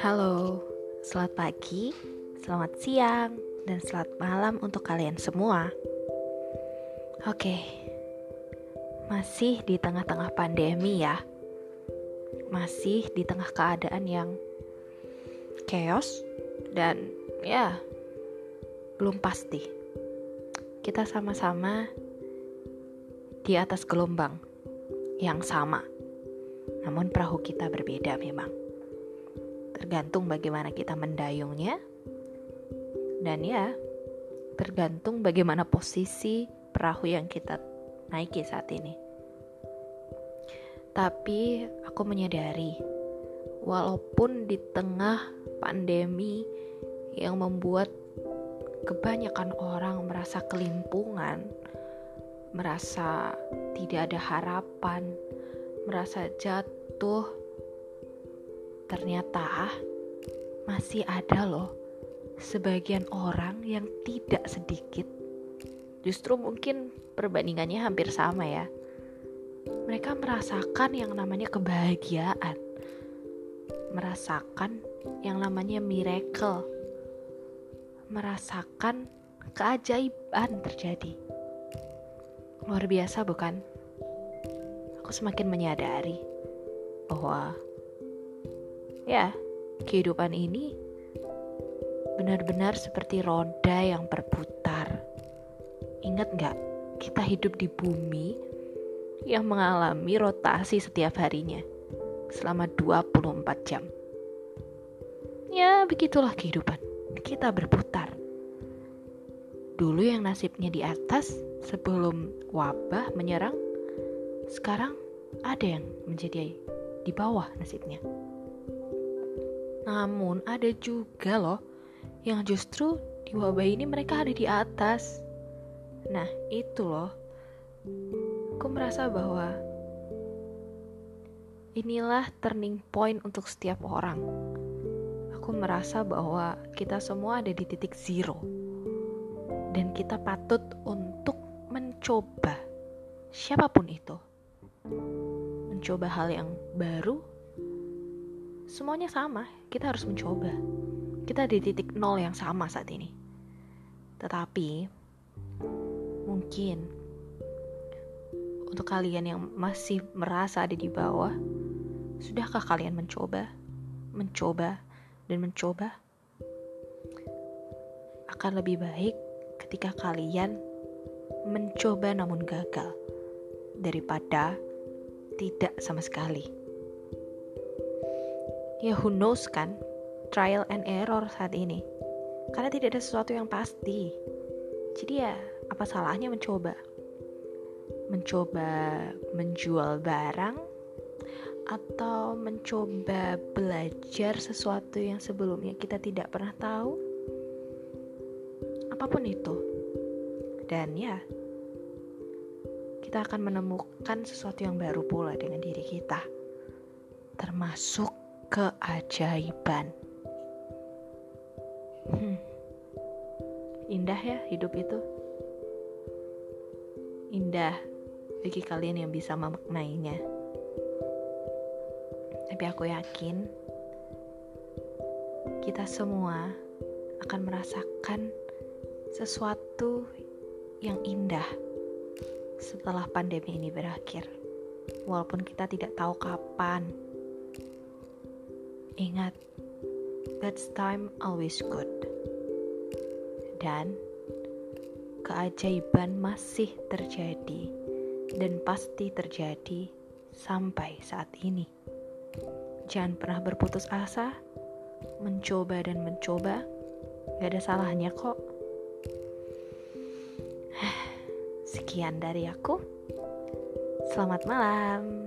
Halo, selamat pagi, selamat siang, dan selamat malam untuk kalian semua. Oke, masih di tengah-tengah pandemi ya, masih di tengah keadaan yang chaos dan ya belum pasti. Kita sama-sama di atas gelombang yang sama, namun perahu kita berbeda memang. Tergantung bagaimana kita mendayungnya. Dan ya tergantung bagaimana posisi perahu yang kita naiki saat ini. Tapi aku menyadari walaupun di tengah pandemi yang membuat kebanyakan orang merasa kelimpungan, merasa tidak ada harapan, merasa jatuh ternyata masih ada loh sebagian orang yang tidak sedikit. Justru mungkin perbandingannya hampir sama ya. Mereka merasakan yang namanya kebahagiaan. Merasakan yang namanya miracle. Merasakan keajaiban terjadi. Luar biasa bukan? Aku semakin menyadari bahwa Ya, kehidupan ini benar-benar seperti roda yang berputar. Ingat nggak, kita hidup di bumi yang mengalami rotasi setiap harinya selama 24 jam. Ya, begitulah kehidupan. Kita berputar. Dulu yang nasibnya di atas sebelum wabah menyerang, sekarang ada yang menjadi di bawah nasibnya. Namun ada juga loh yang justru di wabah ini mereka ada di atas. Nah, itu loh. Aku merasa bahwa inilah turning point untuk setiap orang. Aku merasa bahwa kita semua ada di titik zero. Dan kita patut untuk mencoba siapa pun itu. Mencoba hal yang baru semuanya sama, kita harus mencoba. Kita di titik nol yang sama saat ini. Tetapi, mungkin untuk kalian yang masih merasa ada di bawah, sudahkah kalian mencoba, mencoba, dan mencoba? Akan lebih baik ketika kalian mencoba namun gagal daripada tidak sama sekali. Ya who knows kan? Trial and error saat ini. Karena tidak ada sesuatu yang pasti. Jadi ya apa salahnya mencoba? Mencoba menjual barang atau mencoba belajar sesuatu yang sebelumnya kita tidak pernah tahu apa pun itu dan ya kita akan menemukan sesuatu yang baru pula dengan diri kita termasuk keajaiban. Hmm. Indah ya hidup itu. Indah bagi kalian yang bisa memaknainya. Tapi aku yakin kita semua akan merasakan sesuatu yang indah setelah pandemi ini berakhir. Walaupun kita tidak tahu kapan Ingat, that's time always good. Dan keajaiban masih terjadi dan pasti terjadi sampai saat ini. Jangan pernah berputus asa, mencoba dan mencoba, gak ada salahnya kok. Sekian dari aku. Selamat malam.